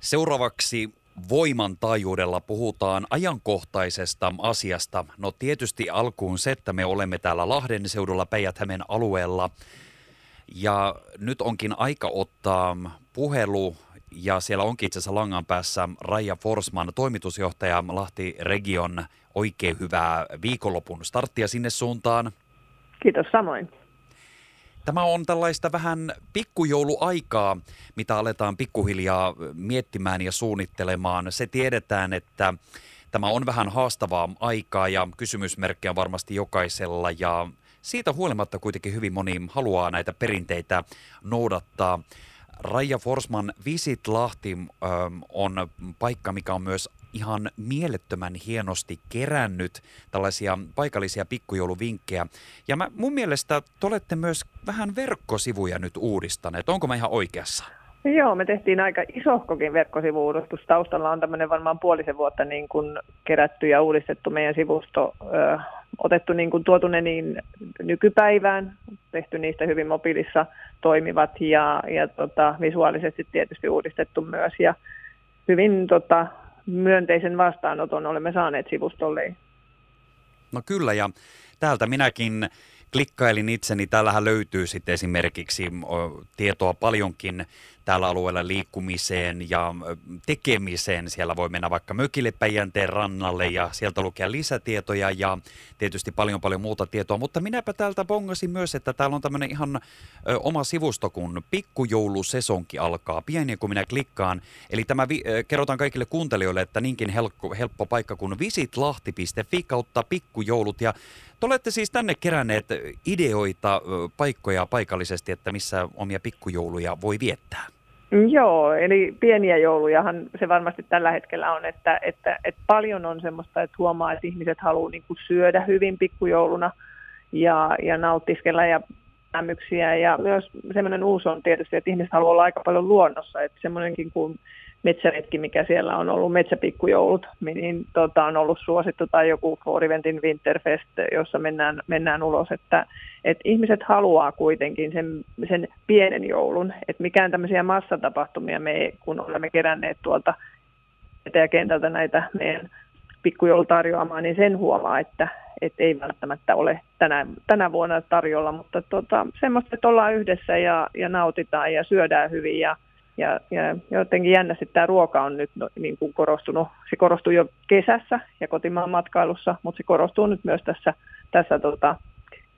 Seuraavaksi voiman taajuudella puhutaan ajankohtaisesta asiasta. No tietysti alkuun se, että me olemme täällä Lahden seudulla päijät alueella. Ja nyt onkin aika ottaa puhelu ja siellä onkin itse asiassa langan päässä Raija Forsman, toimitusjohtaja Lahti Region. Oikein hyvää viikonlopun starttia sinne suuntaan. Kiitos samoin. Tämä on tällaista vähän pikkujouluaikaa, mitä aletaan pikkuhiljaa miettimään ja suunnittelemaan. Se tiedetään, että tämä on vähän haastavaa aikaa ja kysymysmerkkejä on varmasti jokaisella ja siitä huolimatta kuitenkin hyvin moni haluaa näitä perinteitä noudattaa. Raija Forsman Visit Lahti on paikka, mikä on myös ihan mielettömän hienosti kerännyt tällaisia paikallisia pikkujouluvinkkejä. Ja mä, mun mielestä te olette myös vähän verkkosivuja nyt uudistaneet. Onko mä ihan oikeassa? Joo, me tehtiin aika isohkokin verkkosivuudistus. Taustalla on tämmöinen varmaan puolisen vuotta niin kuin kerätty ja uudistettu meidän sivusto, ö, otettu niin kuin tuotu ne niin nykypäivään, tehty niistä hyvin mobiilissa toimivat ja, ja tota, visuaalisesti tietysti uudistettu myös. Ja hyvin tota, myönteisen vastaanoton olemme saaneet sivustolle. No kyllä, ja täältä minäkin klikkailin itseni. Täällähän löytyy sitten esimerkiksi tietoa paljonkin tällä alueella liikkumiseen ja tekemiseen. Siellä voi mennä vaikka mökille Päijänteen rannalle ja sieltä lukea lisätietoja ja tietysti paljon paljon muuta tietoa. Mutta minäpä täältä bongasin myös, että täällä on tämmöinen ihan ö, oma sivusto, kun pikkujoulusesonki alkaa. Pieni kun minä klikkaan. Eli tämä vi- kerrotaan kaikille kuuntelijoille, että niinkin helppo, helppo paikka kuin visitlahti.fi kautta pikkujoulut. Ja te olette siis tänne keränneet ideoita, paikkoja paikallisesti, että missä omia pikkujouluja voi viettää. Joo, eli pieniä joulujahan se varmasti tällä hetkellä on, että, että, että paljon on semmoista, että huomaa, että ihmiset haluaa niin kuin syödä hyvin pikkujouluna ja, ja nauttiskella ja lämmyksiä. Ja myös semmoinen uusi on tietysti, että ihmiset haluaa olla aika paljon luonnossa, että semmoinenkin kuin metsäretki, mikä siellä on ollut, metsäpikkujoulut, niin tota, on ollut suosittu, tai joku Foriventin Winterfest, jossa mennään, mennään ulos, että, että ihmiset haluaa kuitenkin sen, sen pienen joulun, että mikään tämmöisiä massatapahtumia me, kun olemme keränneet tuolta etäkentältä näitä meidän pikkujoulutarjoamaan, niin sen huomaa, että, että ei välttämättä ole tänä, tänä vuonna tarjolla, mutta tota, semmoista, että ollaan yhdessä ja, ja nautitaan ja syödään hyvin ja ja, ja jotenkin jännästi tämä ruoka on nyt no, niin kuin korostunut. Se korostuu jo kesässä ja kotimaan matkailussa, mutta se korostuu nyt myös tässä, tässä tota,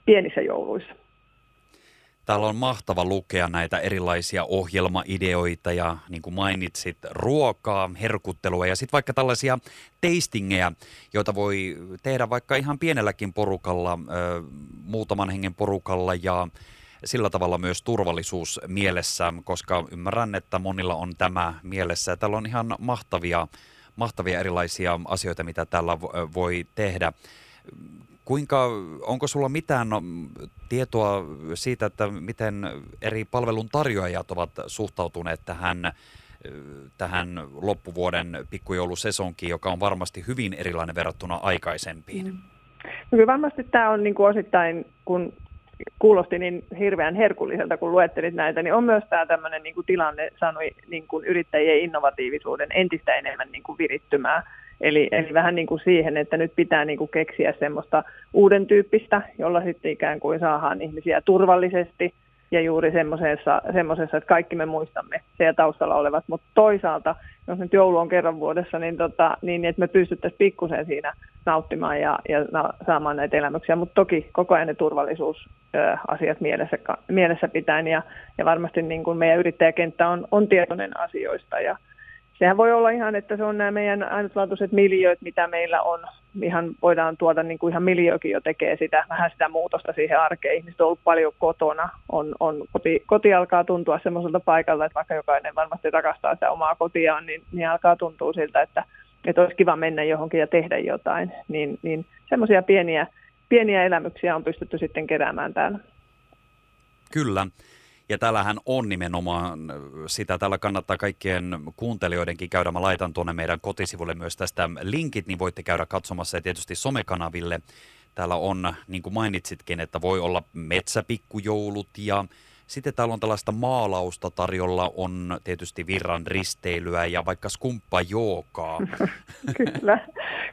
pienissä jouluissa. Täällä on mahtava lukea näitä erilaisia ohjelmaideoita ja niin kuin mainitsit, ruokaa, herkuttelua ja sitten vaikka tällaisia tastingeja, joita voi tehdä vaikka ihan pienelläkin porukalla, muutaman hengen porukalla ja sillä tavalla myös turvallisuus mielessä, koska ymmärrän, että monilla on tämä mielessä. Täällä on ihan mahtavia, mahtavia erilaisia asioita, mitä täällä voi tehdä. Kuinka, onko sulla mitään no, tietoa siitä, että miten eri palvelun tarjoajat ovat suhtautuneet tähän, tähän loppuvuoden pikkujoulusesonkiin, joka on varmasti hyvin erilainen verrattuna aikaisempiin? Mm. No kyllä varmasti tämä on niin kuin osittain, kun kuulosti niin hirveän herkulliselta, kun luettelit näitä, niin on myös tämä tämmöinen niin kuin tilanne sanoi niin kuin yrittäjien innovatiivisuuden entistä enemmän niin kuin virittymää. Eli, eli vähän niin kuin siihen, että nyt pitää niin kuin keksiä semmoista uuden tyyppistä, jolla sitten ikään kuin saadaan ihmisiä turvallisesti ja juuri semmoisessa, semmoisessa, että kaikki me muistamme siellä taustalla olevat, mutta toisaalta, jos nyt joulu on kerran vuodessa, niin, tota, niin että me pystyttäisiin pikkusen siinä nauttimaan ja, ja saamaan näitä elämyksiä, mutta toki koko ajan ne turvallisuusasiat mielessä, mielessä pitäen ja, ja varmasti niin kuin meidän yrittäjäkenttä on, on tietoinen asioista ja, sehän voi olla ihan, että se on nämä meidän ainutlaatuiset miljööt, mitä meillä on. Ihan voidaan tuoda, niin kuin ihan miljöökin jo tekee sitä, vähän sitä muutosta siihen arkeen. Ihmiset on ollut paljon kotona. On, on, koti, koti alkaa tuntua semmoiselta paikalta, että vaikka jokainen varmasti rakastaa sitä omaa kotiaan, niin, niin alkaa tuntua siltä, että, että olisi kiva mennä johonkin ja tehdä jotain. Niin, niin semmoisia pieniä, pieniä elämyksiä on pystytty sitten keräämään täällä. Kyllä. Ja täällähän on nimenomaan sitä, täällä kannattaa kaikkien kuuntelijoidenkin käydä. Mä laitan tuonne meidän kotisivulle myös tästä linkit, niin voitte käydä katsomassa ja tietysti somekanaville. Täällä on, niin kuin mainitsitkin, että voi olla metsäpikkujoulut ja Sitten täällä on tällaista maalausta tarjolla, on tietysti virran risteilyä ja vaikka jookaa. kyllä,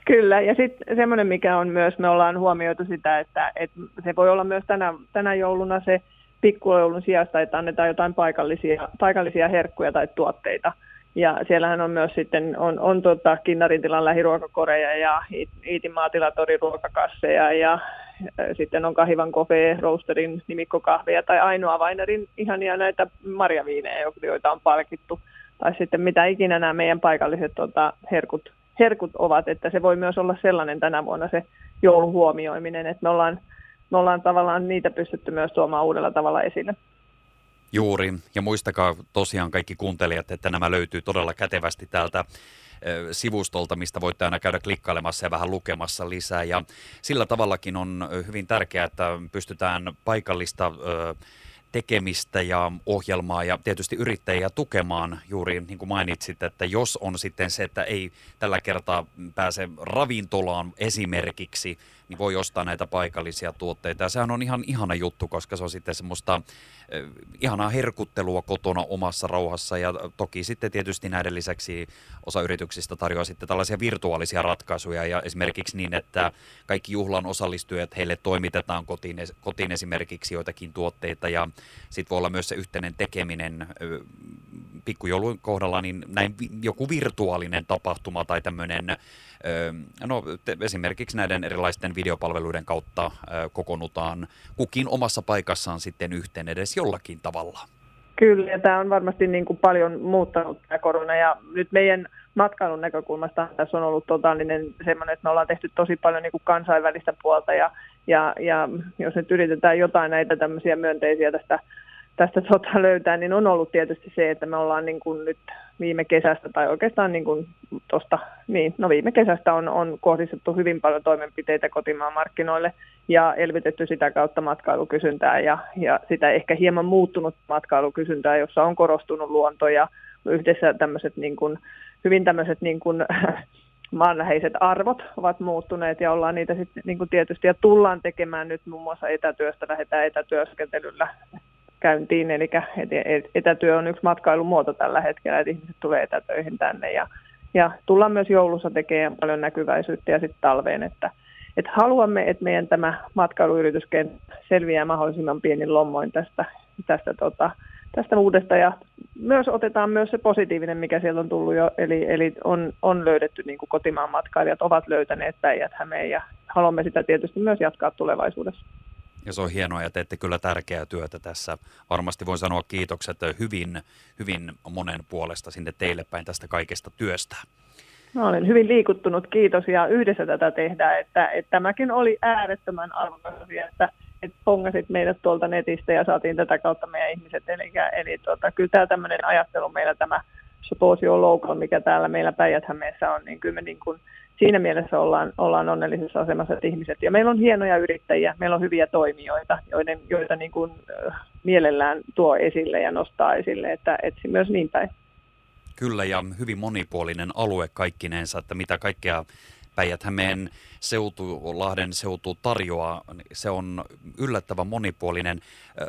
kyllä. Ja sitten semmoinen, mikä on myös, me ollaan huomioitu sitä, että, että se voi olla myös tänä, tänä jouluna se pikkujoulun sijasta, että annetaan jotain paikallisia, paikallisia herkkuja tai tuotteita. Ja siellähän on myös sitten, on, on tota Kinnarin tilan lähiruokakoreja ja Iitin maatilatori ruokakasseja ja sitten on Kahivan Kofe, Roasterin nimikkokahveja tai ainoa Vainerin ihania näitä marjaviinejä, joita on palkittu. Tai sitten mitä ikinä nämä meidän paikalliset tota, herkut, herkut ovat, että se voi myös olla sellainen tänä vuonna se joulun huomioiminen, että me ollaan, me ollaan tavallaan niitä pystytty myös tuomaan uudella tavalla esille. Juuri, ja muistakaa tosiaan kaikki kuuntelijat, että nämä löytyy todella kätevästi täältä sivustolta, mistä voitte aina käydä klikkailemassa ja vähän lukemassa lisää. Ja sillä tavallakin on hyvin tärkeää, että pystytään paikallista tekemistä ja ohjelmaa ja tietysti yrittäjiä tukemaan juuri niin kuin mainitsit, että jos on sitten se, että ei tällä kertaa pääse ravintolaan esimerkiksi, niin voi ostaa näitä paikallisia tuotteita. Ja sehän on ihan ihana juttu, koska se on sitten semmoista eh, ihanaa herkuttelua kotona omassa rauhassa. Ja toki sitten tietysti näiden lisäksi osa yrityksistä tarjoaa sitten tällaisia virtuaalisia ratkaisuja. Ja esimerkiksi niin, että kaikki juhlan osallistujat, heille toimitetaan kotiin, kotiin esimerkiksi joitakin tuotteita. Ja sitten voi olla myös se yhteinen tekeminen eh, pikkujoulun kohdalla, niin näin joku virtuaalinen tapahtuma tai tämmöinen No te, esimerkiksi näiden erilaisten videopalveluiden kautta kokoonnutaan kukin omassa paikassaan sitten yhteen edes jollakin tavalla. Kyllä, ja tämä on varmasti niin kuin paljon muuttanut tämä korona, ja nyt meidän matkailun näkökulmasta tässä on ollut totaalinen semmoinen, että me ollaan tehty tosi paljon niin kuin kansainvälistä puolta, ja, ja, ja jos nyt yritetään jotain näitä tämmöisiä myönteisiä tästä tästä tota löytää, niin on ollut tietysti se, että me ollaan niin kuin nyt viime kesästä tai oikeastaan niin kuin tosta, niin, no viime kesästä on, on kohdistettu hyvin paljon toimenpiteitä kotimaan markkinoille ja elvytetty sitä kautta matkailukysyntää ja, ja sitä ehkä hieman muuttunut matkailukysyntää, jossa on korostunut luonto ja yhdessä tämmöiset niin kuin, hyvin tämmöiset niin kuin, maanläheiset arvot ovat muuttuneet ja ollaan niitä sitten niin tietysti ja tullaan tekemään nyt muun muassa etätyöstä, lähdetään etätyöskentelyllä käyntiin, eli etätyö on yksi matkailumuoto tällä hetkellä, että ihmiset tulee etätöihin tänne ja, ja tullaan myös joulussa tekemään paljon näkyväisyyttä ja sitten talveen, että, että haluamme, että meidän tämä matkailuyritysken selviää mahdollisimman pienin lommoin tästä, tästä, tota, tästä uudesta ja myös otetaan myös se positiivinen, mikä sieltä on tullut jo, eli, eli on, on löydetty, niin kuin kotimaan matkailijat ovat löytäneet päijät ja haluamme sitä tietysti myös jatkaa tulevaisuudessa. Ja se on hienoa ja teette kyllä tärkeää työtä tässä. Varmasti voin sanoa kiitokset hyvin, hyvin monen puolesta sinne teille päin tästä kaikesta työstä. Mä olen hyvin liikuttunut, kiitos ja yhdessä tätä tehdään, että, että tämäkin oli äärettömän arvokas asia, että, että pongasit meidät tuolta netistä ja saatiin tätä kautta meidän ihmiset. Eli, eli tuota, kyllä tämä tämmöinen ajattelu meillä tämä Supposio Local, mikä täällä meillä päijät on, niin kyllä me niin kuin siinä mielessä ollaan, ollaan onnellisessa asemassa, että ihmiset, ja meillä on hienoja yrittäjiä, meillä on hyviä toimijoita, joiden, joita niin kuin, mielellään tuo esille ja nostaa esille, että etsi myös niin päin. Kyllä, ja hyvin monipuolinen alue kaikkinensa, että mitä kaikkea Päijät-Hämeen seutu, Lahden seutu tarjoaa, se on yllättävän monipuolinen.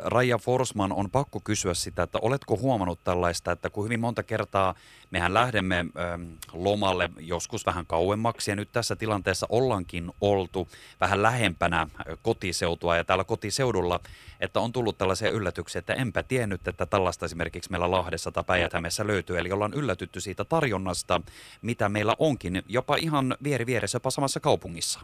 Raija Forsman on pakko kysyä sitä, että oletko huomannut tällaista, että kun hyvin monta kertaa mehän lähdemme lomalle joskus vähän kauemmaksi ja nyt tässä tilanteessa ollaankin oltu vähän lähempänä kotiseutua ja täällä kotiseudulla, että on tullut tällaisia yllätyksiä, että enpä tiennyt, että tällaista esimerkiksi meillä Lahdessa tai päijät löytyy, eli ollaan yllätytty siitä tarjonnasta, mitä meillä onkin, jopa ihan vieri vieressä, jopa samassa kaupungissa.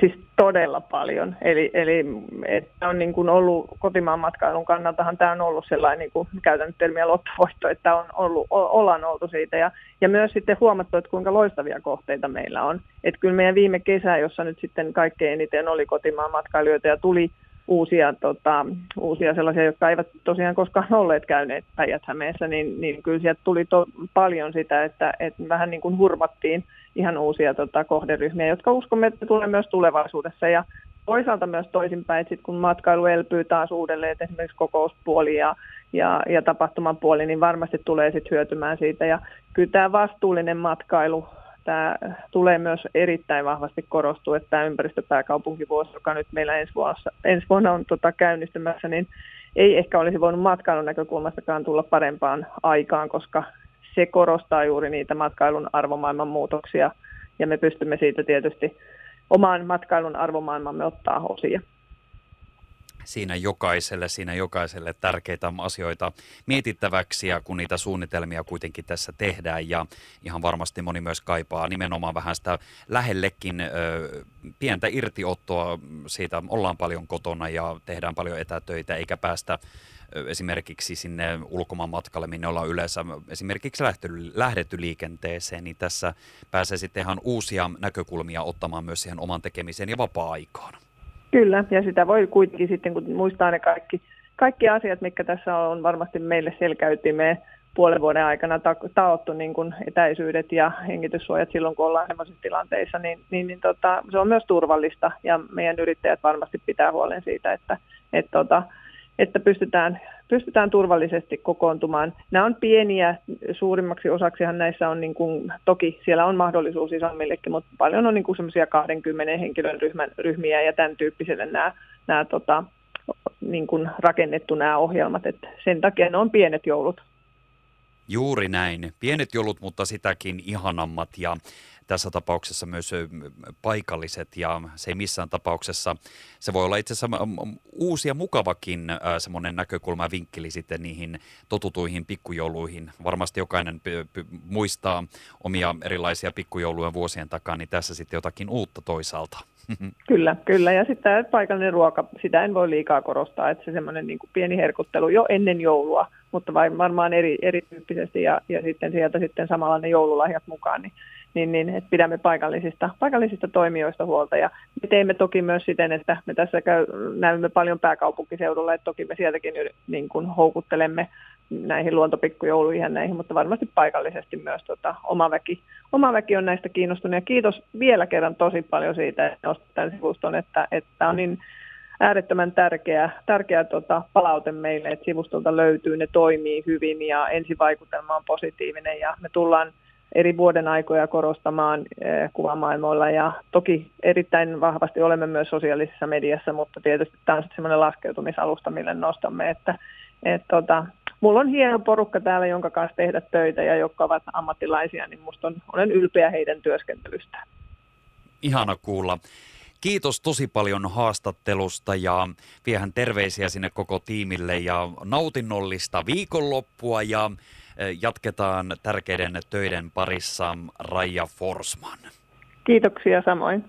Siis todella paljon. Eli, eli että on niin kuin ollut kotimaan matkailun kannaltahan tämä on ollut sellainen, niin kuin käytän termiä lottovoitto, että on ollut, ollaan oltu siitä. Ja, ja myös sitten huomattu, että kuinka loistavia kohteita meillä on. Että kyllä meidän viime kesä, jossa nyt sitten kaikkein eniten oli kotimaan matkailijoita ja tuli uusia, tota, uusia sellaisia, jotka eivät tosiaan koskaan olleet käyneet päijät niin, niin kyllä sieltä tuli to, paljon sitä, että, että vähän niin kuin hurmattiin ihan uusia tota, kohderyhmiä, jotka uskomme, että tulee myös tulevaisuudessa. Ja toisaalta myös toisinpäin, että sit kun matkailu elpyy taas uudelleen, että esimerkiksi kokouspuoli ja, ja, ja tapahtuman puoli, niin varmasti tulee sitten hyötymään siitä. Ja kyllä tämä vastuullinen matkailu tämä tulee myös erittäin vahvasti korostua, että tämä ympäristöpääkaupunkivuosi, joka nyt meillä ensi, vuonna, ensi vuonna on tota, käynnistymässä, niin ei ehkä olisi voinut matkailun näkökulmastakaan tulla parempaan aikaan, koska se korostaa juuri niitä matkailun arvomaailman muutoksia ja me pystymme siitä tietysti omaan matkailun arvomaailmamme ottaa osia siinä jokaiselle, siinä jokaiselle tärkeitä asioita mietittäväksi ja kun niitä suunnitelmia kuitenkin tässä tehdään ja ihan varmasti moni myös kaipaa nimenomaan vähän sitä lähellekin ö, pientä irtiottoa siitä, ollaan paljon kotona ja tehdään paljon etätöitä eikä päästä esimerkiksi sinne ulkomaan matkalle, minne ollaan yleensä esimerkiksi lähdetty liikenteeseen, niin tässä pääsee sitten ihan uusia näkökulmia ottamaan myös siihen oman tekemiseen ja vapaa-aikaan. Kyllä, ja sitä voi kuitenkin sitten, kun muistaa ne kaikki, kaikki asiat, mitkä tässä on varmasti meille selkäytimeen puolen vuoden aikana ta- taottu niin kuin etäisyydet ja hengityssuojat silloin, kun ollaan sellaisissa tilanteissa, niin, niin, niin tota, se on myös turvallista ja meidän yrittäjät varmasti pitää huolen siitä, että, että tota, että pystytään, pystytään turvallisesti kokoontumaan. Nämä on pieniä, suurimmaksi osaksihan näissä on, niin kuin, toki siellä on mahdollisuus isommillekin, mutta paljon on niin kuin semmoisia 20 henkilön ryhmän, ryhmiä ja tämän tyyppiselle nämä, nämä tota, niin kuin rakennettu nämä ohjelmat, että sen takia ne on pienet joulut. Juuri näin. Pienet jolut, mutta sitäkin ihanammat ja tässä tapauksessa myös paikalliset ja se ei missään tapauksessa, se voi olla itse asiassa uusi ja mukavakin semmoinen näkökulma ja vinkkeli sitten niihin totutuihin pikkujouluihin. Varmasti jokainen p- p- muistaa omia erilaisia pikkujouluja vuosien takaa, niin tässä sitten jotakin uutta toisaalta. Kyllä, kyllä. Ja sitten paikallinen ruoka, sitä en voi liikaa korostaa, että se semmoinen niin pieni herkuttelu jo ennen joulua, mutta varmaan eri, erityyppisesti ja, ja sitten sieltä sitten samalla ne joululahjat mukaan, niin niin, niin että pidämme paikallisista, paikallisista toimijoista huolta. Ja me teemme toki myös siten, että me tässä käy, näemme paljon pääkaupunkiseudulla, että toki me sieltäkin niin kuin houkuttelemme näihin luontopikkujouluihin ja näihin, mutta varmasti paikallisesti myös tota, oma, väki, oma väki on näistä kiinnostunut. Ja kiitos vielä kerran tosi paljon siitä, että nostat tämän sivuston, että, että on niin äärettömän tärkeä, tärkeä tota, palaute meille, että sivustolta löytyy, ne toimii hyvin ja ensivaikutelma on positiivinen ja me tullaan eri vuoden aikoja korostamaan eh, kuvamaailmoilla ja toki erittäin vahvasti olemme myös sosiaalisessa mediassa, mutta tietysti tämä on semmoinen laskeutumisalusta, mille nostamme, että et, tota, mulla on hieno porukka täällä, jonka kanssa tehdä töitä ja jotka ovat ammattilaisia, niin musta on, olen ylpeä heidän työskentelystään. Ihana kuulla. Kiitos tosi paljon haastattelusta ja viehän terveisiä sinne koko tiimille ja nautinnollista viikonloppua ja jatketaan tärkeiden töiden parissa Raija Forsman. Kiitoksia samoin.